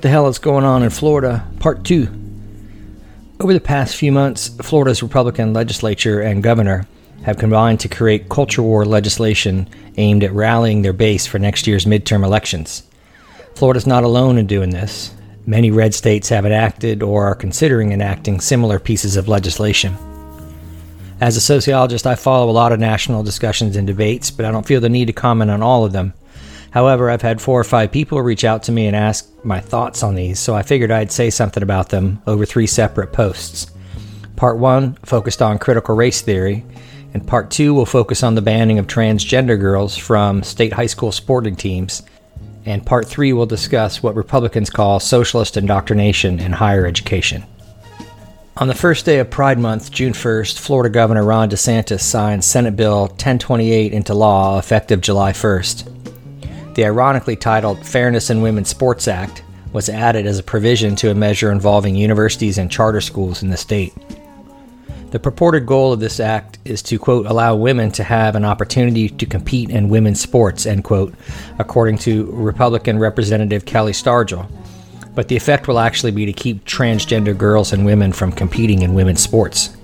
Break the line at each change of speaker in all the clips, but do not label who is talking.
What the hell is going on in Florida? Part 2. Over the past few months, Florida's Republican legislature and governor have combined to create culture war legislation aimed at rallying their base for next year's midterm elections. Florida's not alone in doing this. Many red states have enacted or are considering enacting similar pieces of legislation. As a sociologist, I follow a lot of national discussions and debates, but I don't feel the need to comment on all of them. However, I've had four or five people reach out to me and ask my thoughts on these, so I figured I'd say something about them over three separate posts. Part 1 focused on critical race theory, and Part 2 will focus on the banning of transgender girls from state high school sporting teams, and Part 3 will discuss what Republicans call socialist indoctrination in higher education. On the first day of Pride Month, June 1st, Florida Governor Ron DeSantis signed Senate Bill 1028 into law effective July 1st. The ironically titled Fairness in Women's Sports Act was added as a provision to a measure involving universities and charter schools in the state. The purported goal of this act is to, quote, allow women to have an opportunity to compete in women's sports, end quote, according to Republican Representative Kelli Stargel. But the effect will actually be to keep transgender girls and women from competing in women's sports.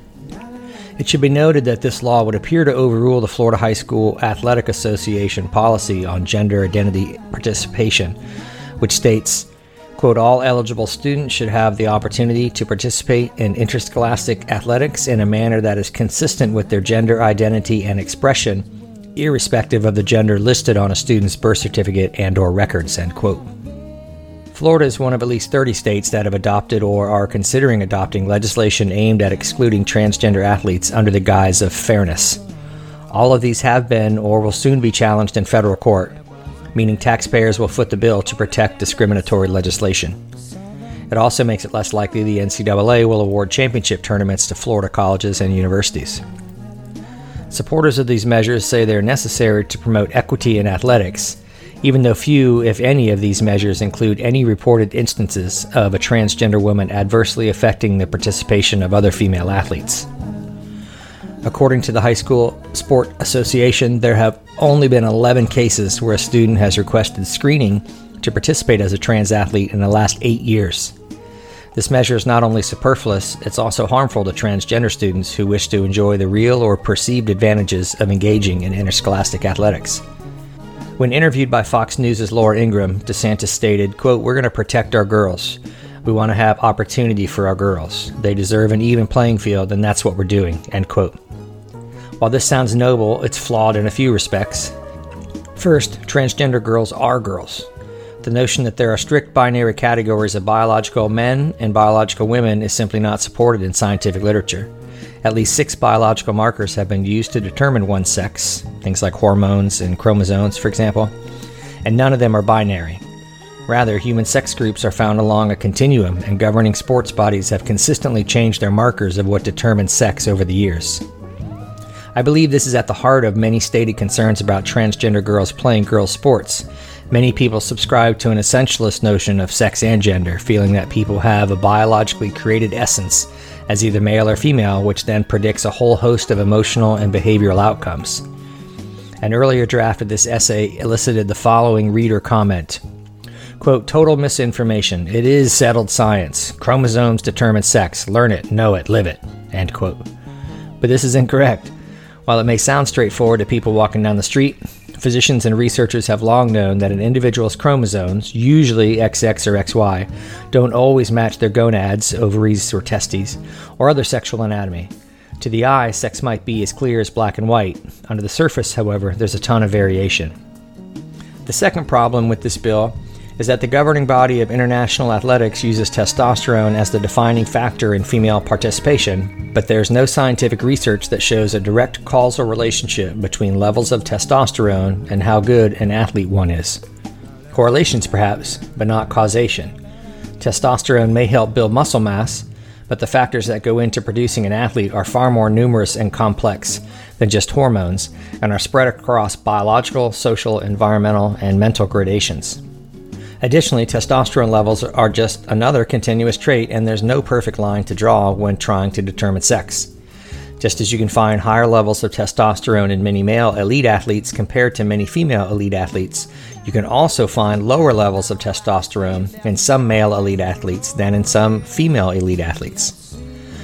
It should be noted that this law would appear to overrule the Florida High School Athletic Association policy on gender identity participation, which states, quote, all eligible students should have the opportunity to participate in interscholastic athletics in a manner that is consistent with their gender identity and expression, irrespective of the gender listed on a student's birth certificate and or records, end quote. Florida is one of at least 30 states that have adopted or are considering adopting legislation aimed at excluding transgender athletes under the guise of fairness. All of these have been or will soon be challenged in federal court, meaning taxpayers will foot the bill to protect discriminatory legislation. It also makes it less likely the NCAA will award championship tournaments to Florida colleges and universities. Supporters of these measures say they are necessary to promote equity in athletics even though few, if any, of these measures include any reported instances of a transgender woman adversely affecting the participation of other female athletes. According to the High School Sport Association, there have only been 11 cases where a student has requested screening to participate as a trans athlete in the last eight years. This measure is not only superfluous, it's also harmful to transgender students who wish to enjoy the real or perceived advantages of engaging in interscholastic athletics. When interviewed by Fox News' Laura Ingraham, DeSantis stated, quote, We're going to protect our girls. We want to have opportunity for our girls. They deserve an even playing field, and that's what we're doing, end quote. While this sounds noble, it's flawed in a few respects. First, transgender girls are girls. The notion that there are strict binary categories of biological men and biological women is simply not supported in scientific literature. At least six biological markers have been used to determine one's sex, things like hormones and chromosomes, for example, and none of them are binary. Rather, human sex groups are found along a continuum, and governing sports bodies have consistently changed their markers of what determines sex over the years. I believe this is at the heart of many stated concerns about transgender girls playing girls' sports. Many people subscribe to an essentialist notion of sex and gender, feeling that people have a biologically created essence as either male or female, which then predicts a whole host of emotional and behavioral outcomes. An earlier draft of this essay elicited the following reader comment Quote, total misinformation. It is settled science. Chromosomes determine sex. Learn it, know it, live it. End quote. But this is incorrect. While it may sound straightforward to people walking down the street, Physicians and researchers have long known that an individual's chromosomes, usually XX or XY, don't always match their gonads, ovaries, or testes, or other sexual anatomy. To the eye, sex might be as clear as black and white. Under the surface, however, there's a ton of variation. The second problem with this bill is that the governing body of international athletics uses testosterone as the defining factor in female participation, but there's no scientific research that shows a direct causal relationship between levels of testosterone and how good an athlete one is. Correlations, perhaps, but not causation. Testosterone may help build muscle mass, but the factors that go into producing an athlete are far more numerous and complex than just hormones and are spread across biological, social, environmental, and mental gradations. Additionally, testosterone levels are just another continuous trait, and there's no perfect line to draw when trying to determine sex. Just as you can find higher levels of testosterone in many male elite athletes compared to many female elite athletes, You can also find lower levels of testosterone in some male elite athletes than in some female elite athletes.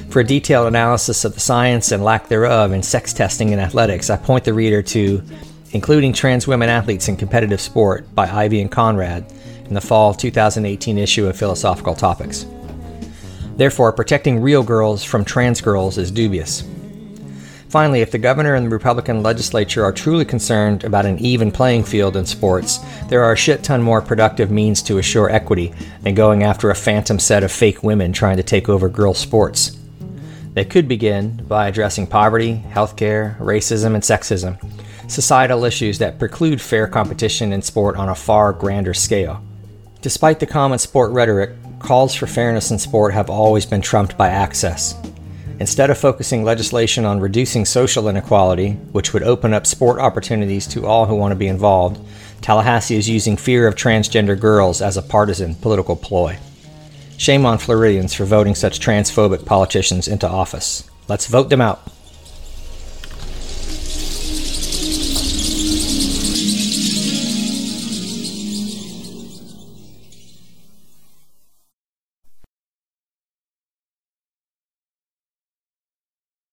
For a detailed analysis of the science and lack thereof in sex testing in athletics, I point the reader to Including Trans Women Athletes in Competitive Sport by Ivy and Conrad in the fall 2018 issue of Philosophical Topics. Therefore, protecting real girls from trans girls is dubious. Finally, if the governor and the Republican legislature are truly concerned about an even playing field in sports, there are a shit ton more productive means to assure equity than going after a phantom set of fake women trying to take over girls' sports. They could begin by addressing poverty, healthcare, racism, and sexism, societal issues that preclude fair competition in sport on a far grander scale. Despite the common sport rhetoric, calls for fairness in sport have always been trumped by access. Instead of focusing legislation on reducing social inequality, which would open up sport opportunities to all who want to be involved, Tallahassee is using fear of transgender girls as a partisan political ploy. Shame on Floridians for voting such transphobic politicians into office. Let's vote them out.